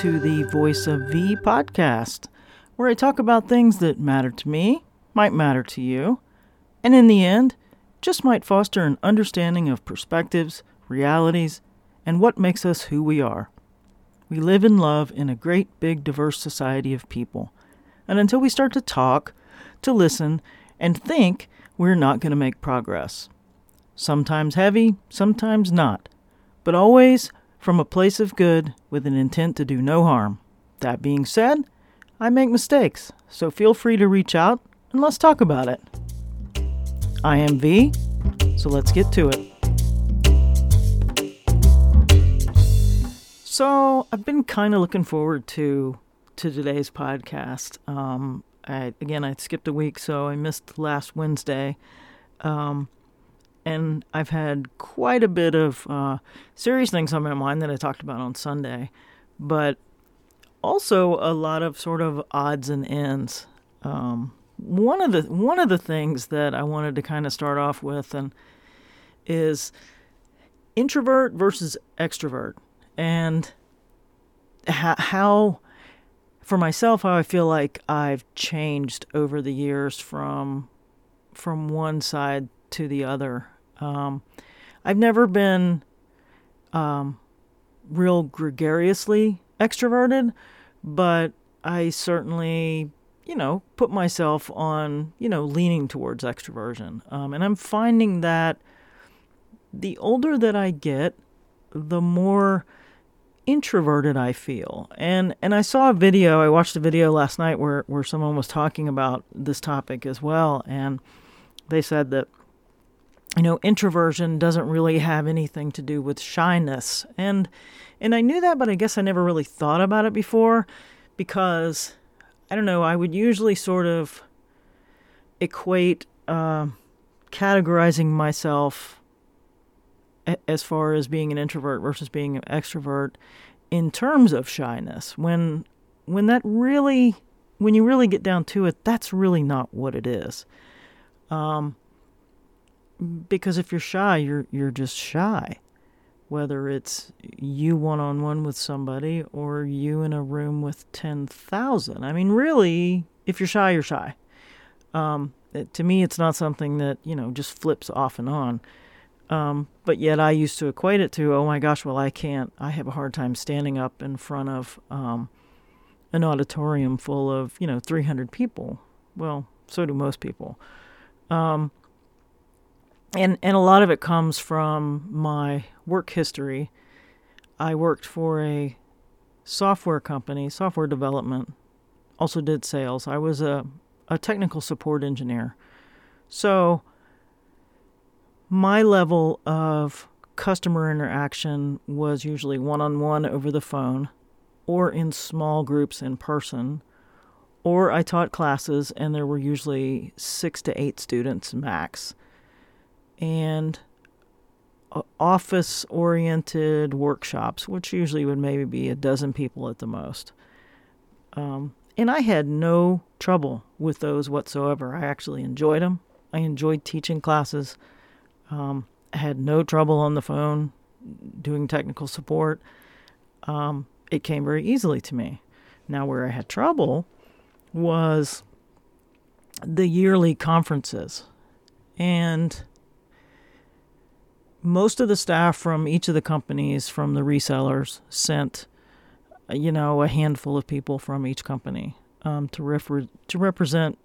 to the Voice of V podcast, where I talk about things that matter to me, might matter to you, and in the end, just might foster an understanding of perspectives, realities, and what makes us who we are. We live and love in a great, big, diverse society of people. And until we start to talk, to listen, and think, we're not going to make progress. Sometimes heavy, sometimes not, but always from a place of good with an intent to do no harm. That being said, I make mistakes, so feel free to reach out and let's talk about it. I am V, so let's get to it. So, I've been kind of looking forward to to today's podcast. Um, I, again, I skipped a week, so I missed last Wednesday. Um, and I've had quite a bit of uh, serious things on my mind that I talked about on Sunday, but also a lot of sort of odds and ends. Um, one of the one of the things that I wanted to kind of start off with and is introvert versus extrovert, and how, how for myself how I feel like I've changed over the years from from one side to the other. Um, I've never been um, real gregariously extroverted, but I certainly, you know, put myself on, you know, leaning towards extroversion. Um, and I'm finding that the older that I get, the more introverted I feel. And and I saw a video, I watched a video last night where, where someone was talking about this topic as well. And they said that you know, introversion doesn't really have anything to do with shyness. And and I knew that, but I guess I never really thought about it before because I don't know, I would usually sort of equate uh, categorizing myself as far as being an introvert versus being an extrovert in terms of shyness when when that really when you really get down to it that's really not what it is um, because if you're shy, you're you're just shy. Whether it's you one on one with somebody or you in a room with ten thousand. I mean, really, if you're shy, you're shy. Um, it, to me, it's not something that you know just flips off and on. Um, but yet, I used to equate it to, oh my gosh, well, I can't. I have a hard time standing up in front of um, an auditorium full of you know 300 people. Well, so do most people. Um, and and a lot of it comes from my work history. I worked for a software company, software development, also did sales. I was a, a technical support engineer. So my level of customer interaction was usually one on one over the phone or in small groups in person. Or I taught classes and there were usually six to eight students max and uh, office oriented workshops, which usually would maybe be a dozen people at the most. Um, and I had no trouble with those whatsoever. I actually enjoyed them. I enjoyed teaching classes. Um, I had no trouble on the phone doing technical support. Um, it came very easily to me. Now, where I had trouble was the yearly conferences. And most of the staff from each of the companies from the resellers sent you know a handful of people from each company um, to refer- to represent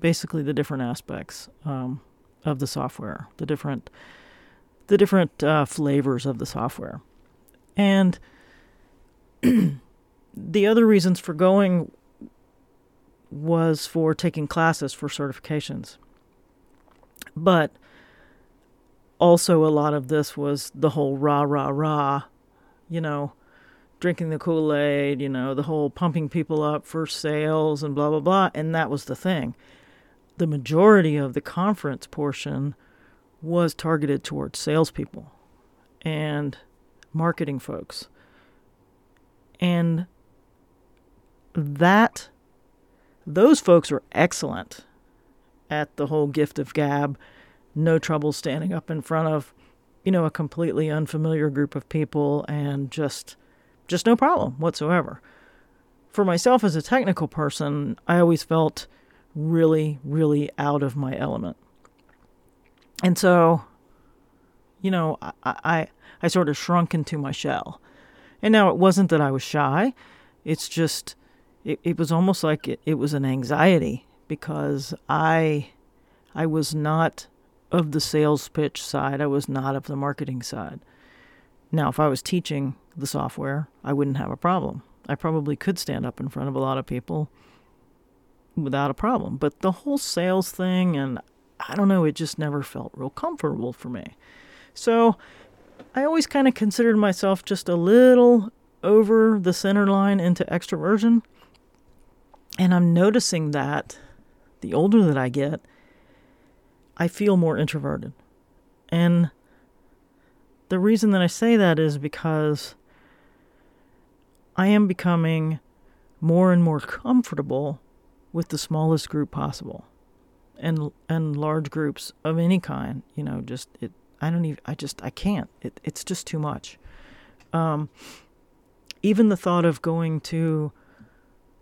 basically the different aspects um, of the software the different the different uh, flavors of the software. And the other reasons for going was for taking classes for certifications. But also a lot of this was the whole rah rah rah, you know, drinking the Kool Aid, you know, the whole pumping people up for sales and blah blah blah, and that was the thing. The majority of the conference portion was targeted towards salespeople and marketing folks, and that those folks are excellent at the whole gift of gab no trouble standing up in front of, you know, a completely unfamiliar group of people and just just no problem whatsoever. For myself as a technical person, I always felt really, really out of my element. And so, you know, I, I, I sort of shrunk into my shell. And now it wasn't that I was shy, it's just, it, it was almost like it, it was an anxiety because I, I was not of the sales pitch side, I was not of the marketing side. Now, if I was teaching the software, I wouldn't have a problem. I probably could stand up in front of a lot of people without a problem. But the whole sales thing, and I don't know, it just never felt real comfortable for me. So I always kind of considered myself just a little over the center line into extroversion. And I'm noticing that the older that I get, I feel more introverted. And the reason that I say that is because I am becoming more and more comfortable with the smallest group possible and and large groups of any kind you know just it i don't even i just i can't it, it's just too much um, even the thought of going to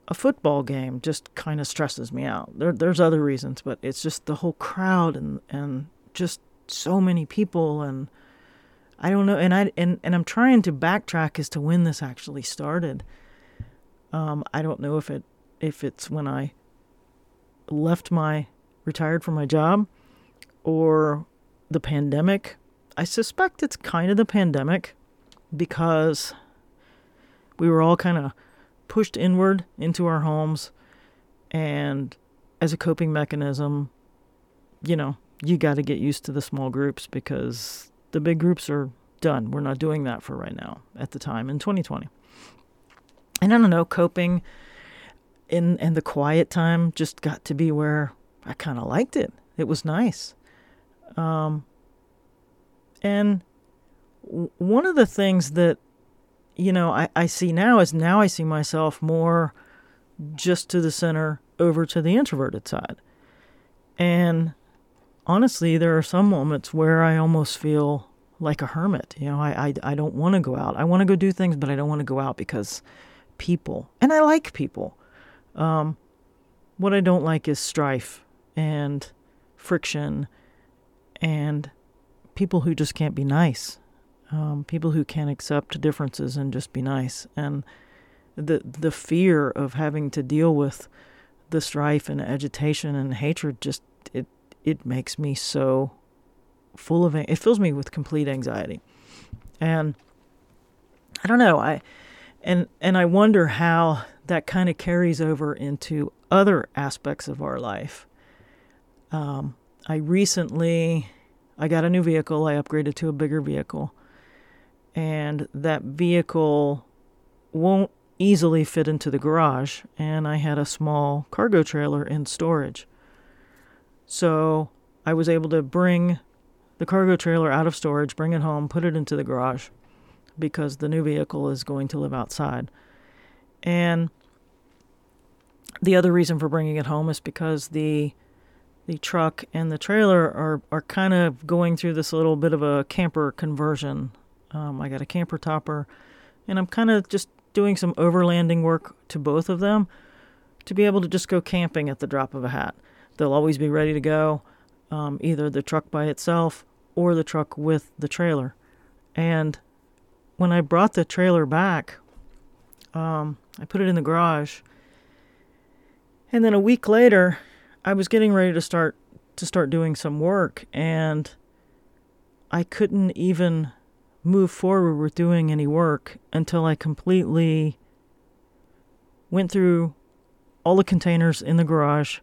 a football game just kind of stresses me out there, there's other reasons but it's just the whole crowd and and just so many people and I don't know, and I and, and I'm trying to backtrack as to when this actually started. Um, I don't know if it if it's when I left my retired from my job or the pandemic. I suspect it's kind of the pandemic because we were all kind of pushed inward into our homes and as a coping mechanism, you know, you got to get used to the small groups because the big groups are done. We're not doing that for right now at the time in 2020. And I don't know, coping in and the quiet time just got to be where I kind of liked it. It was nice. Um, and one of the things that you know I, I see now is now I see myself more just to the center over to the introverted side. And honestly, there are some moments where I almost feel like a hermit. You know, I, I, I don't want to go out. I want to go do things, but I don't want to go out because people. And I like people. Um, what I don't like is strife and friction and people who just can't be nice. Um, people who can't accept differences and just be nice. And the the fear of having to deal with the strife and agitation and hatred just it it makes me so full of it fills me with complete anxiety. And i don't know i and and i wonder how that kind of carries over into other aspects of our life. Um, i recently i got a new vehicle i upgraded to a bigger vehicle and that vehicle won't easily fit into the garage and i had a small cargo trailer in storage so I was able to bring the cargo trailer out of storage, bring it home, put it into the garage because the new vehicle is going to live outside. And the other reason for bringing it home is because the the truck and the trailer are, are kind of going through this little bit of a camper conversion. Um, I got a camper topper, and I'm kind of just doing some overlanding work to both of them to be able to just go camping at the drop of a hat. They'll always be ready to go, um, either the truck by itself or the truck with the trailer. And when I brought the trailer back, um, I put it in the garage. And then a week later, I was getting ready to start to start doing some work, and I couldn't even move forward with doing any work until I completely went through all the containers in the garage,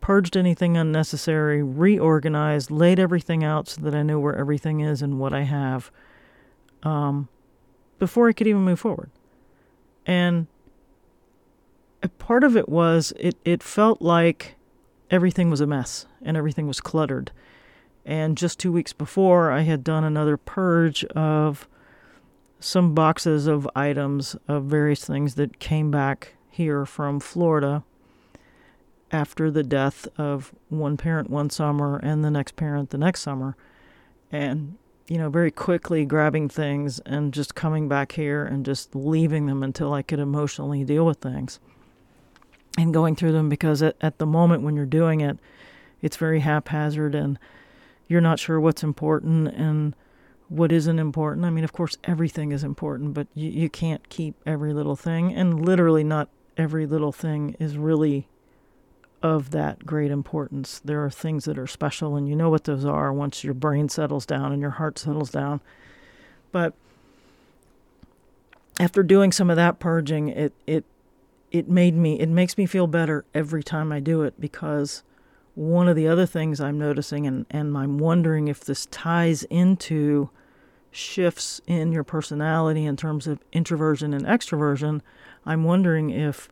purged anything unnecessary, reorganized, laid everything out so that I know where everything is and what I have um, before I could even move forward. And a part of it was it, it felt like everything was a mess and everything was cluttered. And just two weeks before, I had done another purge of some boxes of items of various things that came back here from Florida after the death of one parent one summer and the next parent the next summer. And you know, very quickly grabbing things and just coming back here and just leaving them until I could emotionally deal with things and going through them because at, at the moment when you're doing it, it's very haphazard and you're not sure what's important and what isn't important. I mean, of course, everything is important, but you, you can't keep every little thing. And literally, not every little thing is really of that great importance. There are things that are special, and you know what those are once your brain settles down and your heart settles down. But after doing some of that purging, it it it made me it makes me feel better every time I do it because one of the other things I'm noticing and, and I'm wondering if this ties into shifts in your personality in terms of introversion and extroversion, I'm wondering if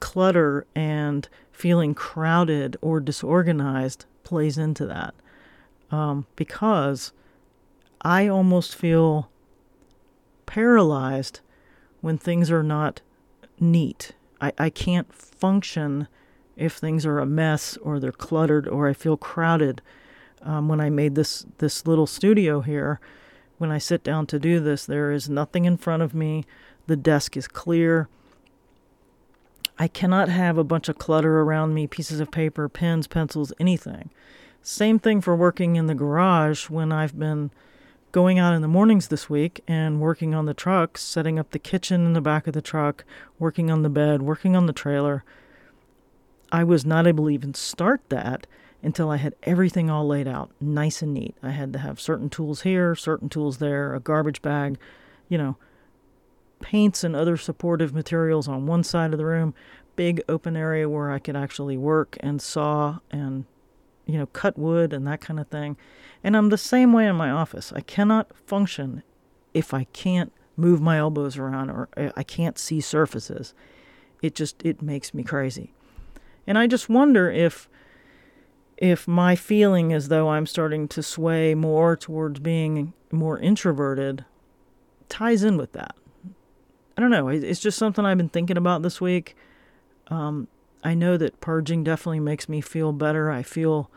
clutter and feeling crowded or disorganized plays into that. Um, because I almost feel paralyzed when things are not neat. I, I can't function if things are a mess or they're cluttered or I feel crowded. Um, when I made this this little studio here, when I sit down to do this, there is nothing in front of me. The desk is clear. I cannot have a bunch of clutter around me, pieces of paper, pens, pencils, anything. Same thing for working in the garage when I've been going out in the mornings this week and working on the truck, setting up the kitchen in the back of the truck, working on the bed, working on the trailer. I was not able to even start that until I had everything all laid out, nice and neat. I had to have certain tools here, certain tools there, a garbage bag, you know, paints and other supportive materials on one side of the room, big open area where I could actually work and saw and you know cut wood and that kind of thing. And I'm the same way in my office. I cannot function if I can't move my elbows around or eh, I can't see surfaces. It just it makes me crazy. And I just wonder if if my feeling as though I'm starting to sway more towards being more introverted ties in with that. I don't know. It's just something I've been thinking about this week. Um, I know that purging definitely makes me feel better. I feel,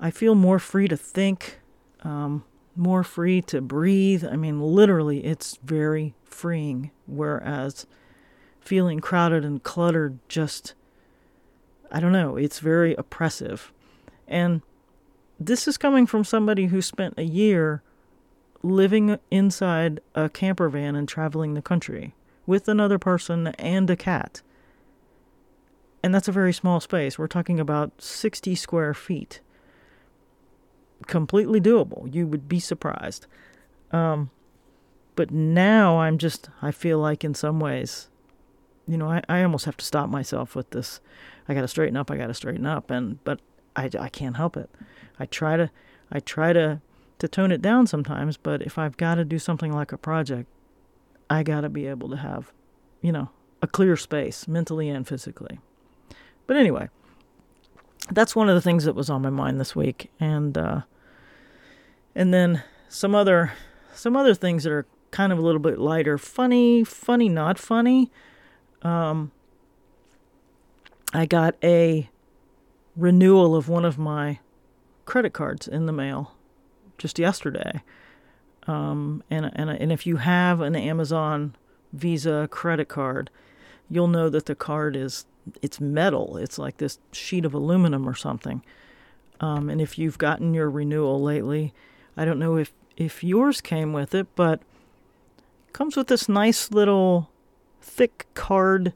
I feel more free to think, um, more free to breathe. I mean, literally, it's very freeing. Whereas feeling crowded and cluttered just, I don't know, it's very oppressive. And this is coming from somebody who spent a year living inside a camper van and traveling the country with another person and a cat. And that's a very small space. We're talking about 60 square feet. Completely doable. You would be surprised. Um, but now I'm just, I feel like in some ways, you know, I, I almost have to stop myself with this. I got to straighten up. I got to straighten up. And, but I, I can't help it. I try to, I try to to tone it down sometimes, but if I've got to do something like a project, I got to be able to have, you know, a clear space mentally and physically. But anyway, that's one of the things that was on my mind this week, and uh, and then some other some other things that are kind of a little bit lighter, funny, funny, not funny. Um, I got a renewal of one of my credit cards in the mail just yesterday. Um, and, and, and if you have an Amazon Visa credit card, you'll know that the card is it's metal. It's like this sheet of aluminum or something. Um, and if you've gotten your renewal lately, I don't know if if yours came with it, but it comes with this nice little thick card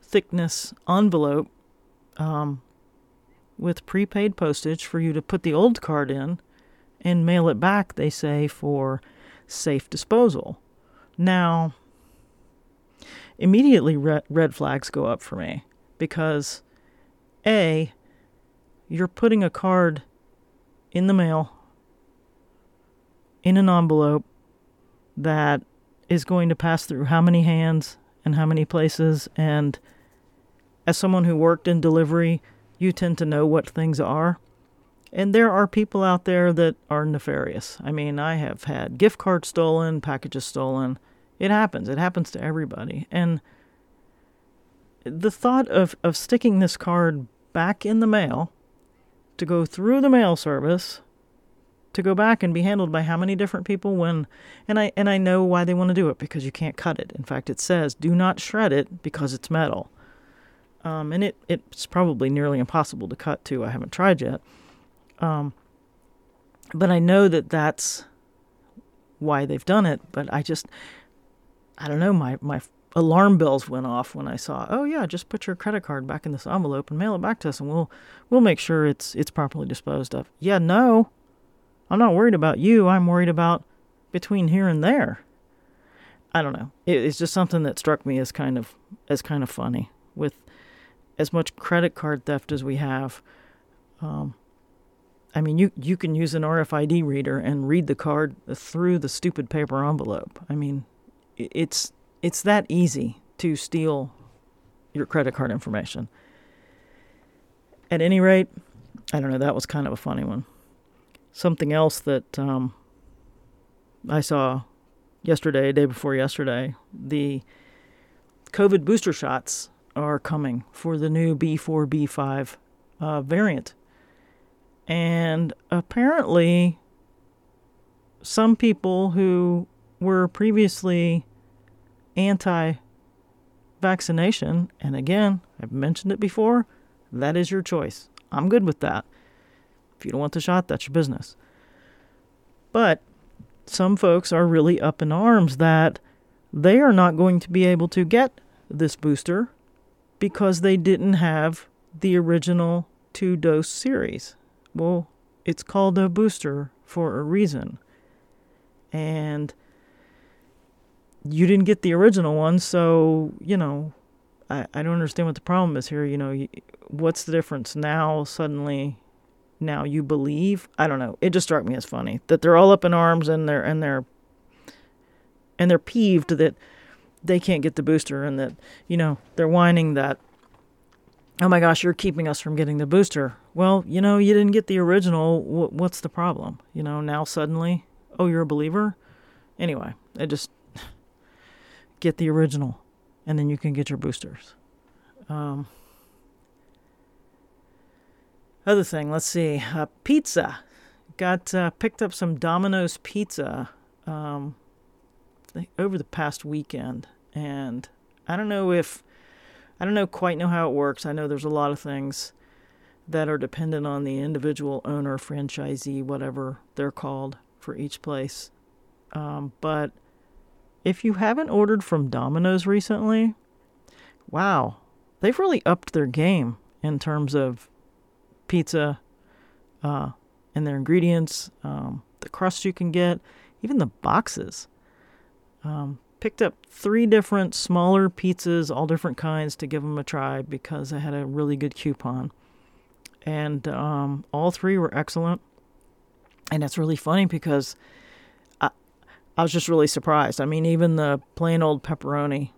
thickness envelope um, with prepaid postage for you to put the old card in and mail it back, they say, for safe disposal. Now, immediately red, red flags go up for me because A, you're putting a card in the mail in an envelope that is going to pass through how many hands and how many places. And as someone who worked in delivery, you tend to know what things are. And there are people out there that are nefarious. I mean, I have had gift cards stolen, packages stolen. It happens. It happens to everybody. And the thought of, of sticking this card back in the mail to go through the mail service to go back and be handled by how many different people when and I and I know why they want to do it because you can't cut it. In fact, it says do not shred it because it's metal. Um, and it it's probably nearly impossible to cut too. I haven't tried yet. Um, but I know that that's why they've done it. But I just I don't know my my alarm bells went off when I saw, oh yeah, just put your credit card back in this envelope and mail it back to us, and we'll we'll make sure it's it's properly disposed of. Yeah, no, I'm not worried about you. I'm worried about between here and there. I don't know. It, it's just something that struck me as kind of as kind of funny with as much credit card theft as we have. Um, I mean, you you can use an RFID reader and read the card through the stupid paper envelope. I mean, it's it's that easy to steal your credit card information. At any rate, I don't know, that was kind of a funny one. Something else that um, I saw yesterday, day before yesterday, the COVID booster shots are coming for the new B4, B5 uh, variant. And apparently, some people who were previously anti vaccination, and again, I've mentioned it before, that is your choice. I'm good with that. If you don't want the shot, that's your business. But some folks are really up in arms that they are not going to be able to get this booster because they didn't have the original two dose series. Well, it's called a booster for a reason. And you didn't get the original one, so you know, I I don't understand what the problem is here. You know, what's the difference now? Suddenly, now you believe? I don't know. It just struck me as funny that they're all up in arms and they're and they're and they're peeved that they can't get the booster and that you know they're whining that oh my gosh you're keeping us from getting the booster well you know you didn't get the original what's the problem you know now suddenly oh you're a believer anyway it just get the original, and then you can get your boosters. Um, other thing, let's see, uh, pizza. Got uh, picked up some Domino's pizza um, over the past weekend, and I don't know if I don't know quite know how it works. I know there's a lot of things that are dependent on the individual owner, franchisee, whatever they're called for each place. Um, but if you haven't ordered from Domino's recently, wow, they've really upped their game in terms of pizza uh, and their ingredients, um, the crust you can get, even the boxes. Um, picked up three different smaller pizzas, all different kinds, to give them a try because I had a really good coupon. And um, all three were excellent. And it's really funny because I was just really surprised. I mean, even the plain old pepperoni,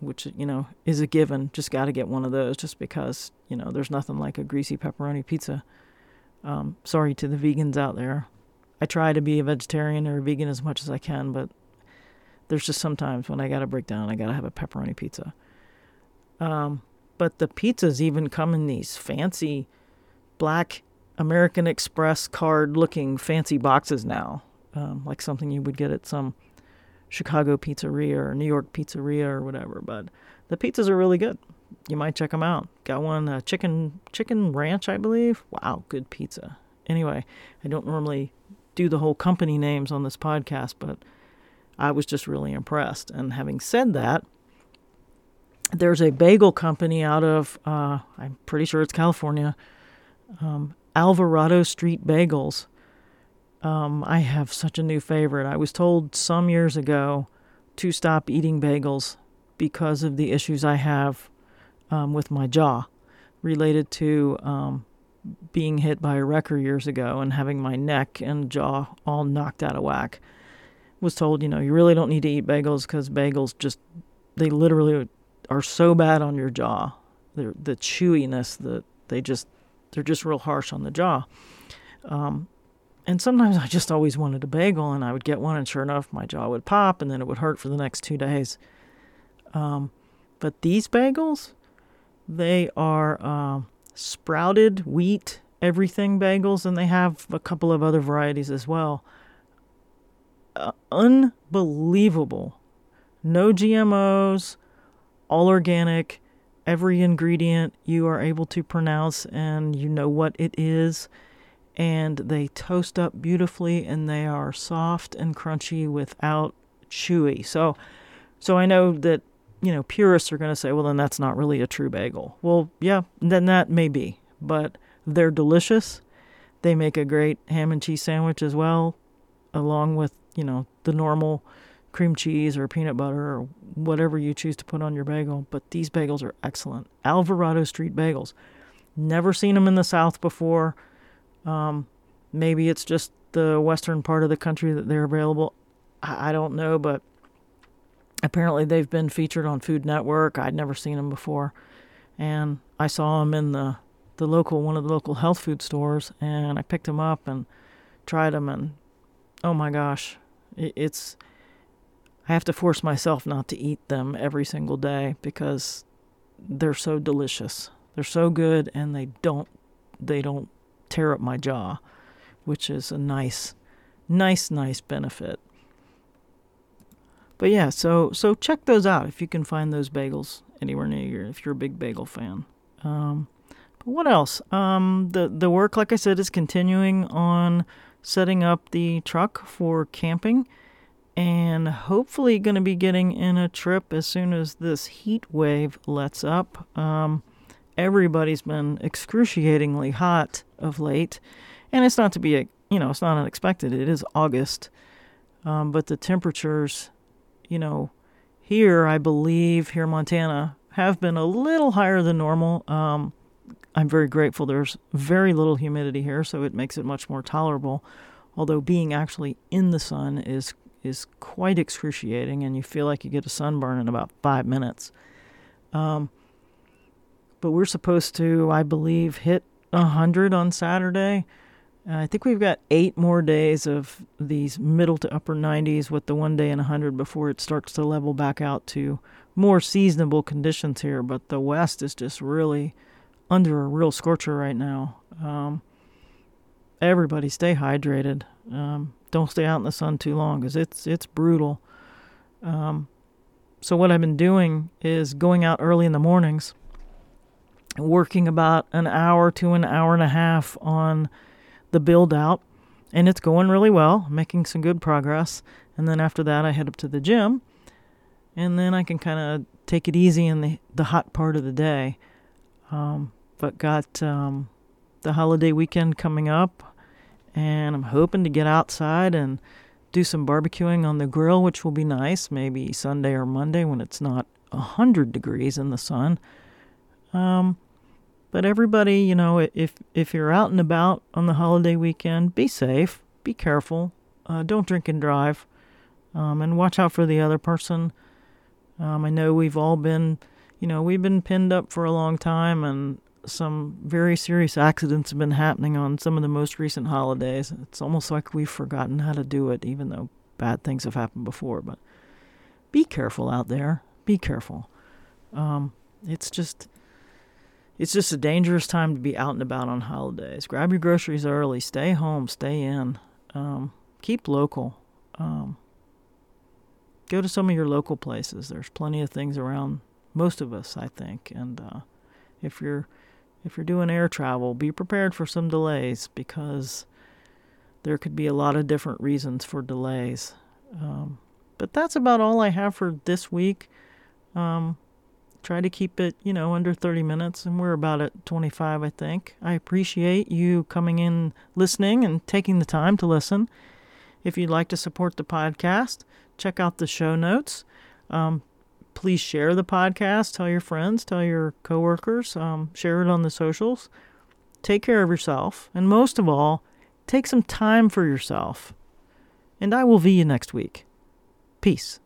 which you know is a given, just got to get one of those, just because you know there's nothing like a greasy pepperoni pizza. Um, sorry to the vegans out there. I try to be a vegetarian or a vegan as much as I can, but there's just sometimes when I got to break down, I got to have a pepperoni pizza. Um, but the pizzas even come in these fancy black American Express card looking fancy boxes now um, like something you would get at some Chicago pizzeria or New York pizzeria or whatever. But the pizzas are really good. You might check them out. Got one uh, chicken chicken ranch, I believe. Wow, good pizza. Anyway, I don't normally do the whole company names on this podcast, but I was just really impressed. And having said that, there's a bagel company out of uh, I'm pretty sure it's California, um, Alvarado Street Bagels um, I have such a new favorite. I was told some years ago to stop eating bagels because of the issues I have um, with my jaw related to um, being hit by a wrecker years ago and having my neck and jaw all knocked out of whack. Was told, you know, you really don't need to eat bagels because bagels just, they literally are so bad on your jaw. They're, the chewiness, the, they just, they're just real harsh on the jaw. Um, and sometimes I just always wanted a bagel, and I would get one, and sure enough, my jaw would pop, and then it would hurt for the next two days. Um, but these bagels, they are um, sprouted wheat everything bagels, and they have a couple of other varieties as well. Uh, unbelievable. No GMOs, all organic, every ingredient you are able to pronounce and you know what it is. And they toast up beautifully and they are soft and crunchy without chewy. So so I know that you know purists are going to say, well then that's not really a true bagel. Well, yeah, then that may be, but they're delicious. They make a great ham and cheese sandwich as well, along with you know the normal cream cheese or peanut butter or whatever you choose to put on your bagel. But these bagels are excellent. Alvarado Street bagels. Never seen them in the South before. Um, maybe it's just the western part of the country that they're available. I, I don't know, but apparently they've been featured on Food Network. I'd never seen them before, and I saw them in the the local one of the local health food stores, and I picked them up and tried them, and oh my gosh, it, it's I have to force myself not to eat them every single day because they're so delicious. They're so good and they don't they don't tear up my jaw, which is a nice nice nice benefit. But yeah, so so check those out if you can find those bagels anywhere near you if you're a big bagel fan. Um, but what else? Um, the the work, like I said, is continuing on setting up the truck for camping and hopefully going to be getting in a trip as soon as this heat wave lets up. Um, everybody's been excruciatingly hot of late, and it's not to be, you know, it's not unexpected. It is August, um, but the temperatures, you know, here I believe here Montana have been a little higher than normal. Um, I'm very grateful. There's very little humidity here, so it makes it much more tolerable. Although being actually in the sun is is quite excruciating, and you feel like you get a sunburn in about five minutes. Um, but we're supposed to, I believe, hit 100 on Saturday. Uh, I think we've got eight more days of these middle to upper 90s with the one day in 100 before it starts to level back out to more seasonable conditions here. But the West is just really under a real scorcher right now. Um, everybody stay hydrated. Um, don't stay out in the sun too long because it's it's brutal. Um, so what I've been doing is going out early in the mornings, working about an hour to an hour and a half on the build out, and it's going really well, making some good progress. And then after that, I head up to the gym, and then I can kind of take it easy in the the hot part of the day. Um, but got um, the holiday weekend coming up and I'm hoping to get outside and do some barbecuing on the grill, which will be nice, maybe Sunday or Monday when it's not a hundred degrees in the sun. Um, but everybody, you know, if if you're out and about on the holiday weekend, be safe, be careful, uh, don't drink and drive, um, and watch out for the other person. Um, I know we've all been, you know, we've been pinned up for a long time, and some very serious accidents have been happening on some of the most recent holidays. It's almost like we've forgotten how to do it, even though bad things have happened before. But be careful out there. Be careful. Um, it's just it's just a dangerous time to be out and about on holidays. Grab your groceries early. Stay home. Stay in. Um, keep local. Um, go to some of your local places. There's plenty of things around most of us, I think. And uh, if you're if you're doing air travel, be prepared for some delays because there could be a lot of different reasons for delays. Um, but that's about all I have for this week. Um, try to keep it, you know, under 30 minutes, and we're about at 25, I think. I appreciate you coming in, listening, and taking the time to listen. If you'd like to support the podcast, check out the show notes. Um, please share the podcast. Tell your friends, tell your coworkers, um, share it on the socials. Take care of yourself. And most of all, take some time for yourself. And I will see you next week. Peace.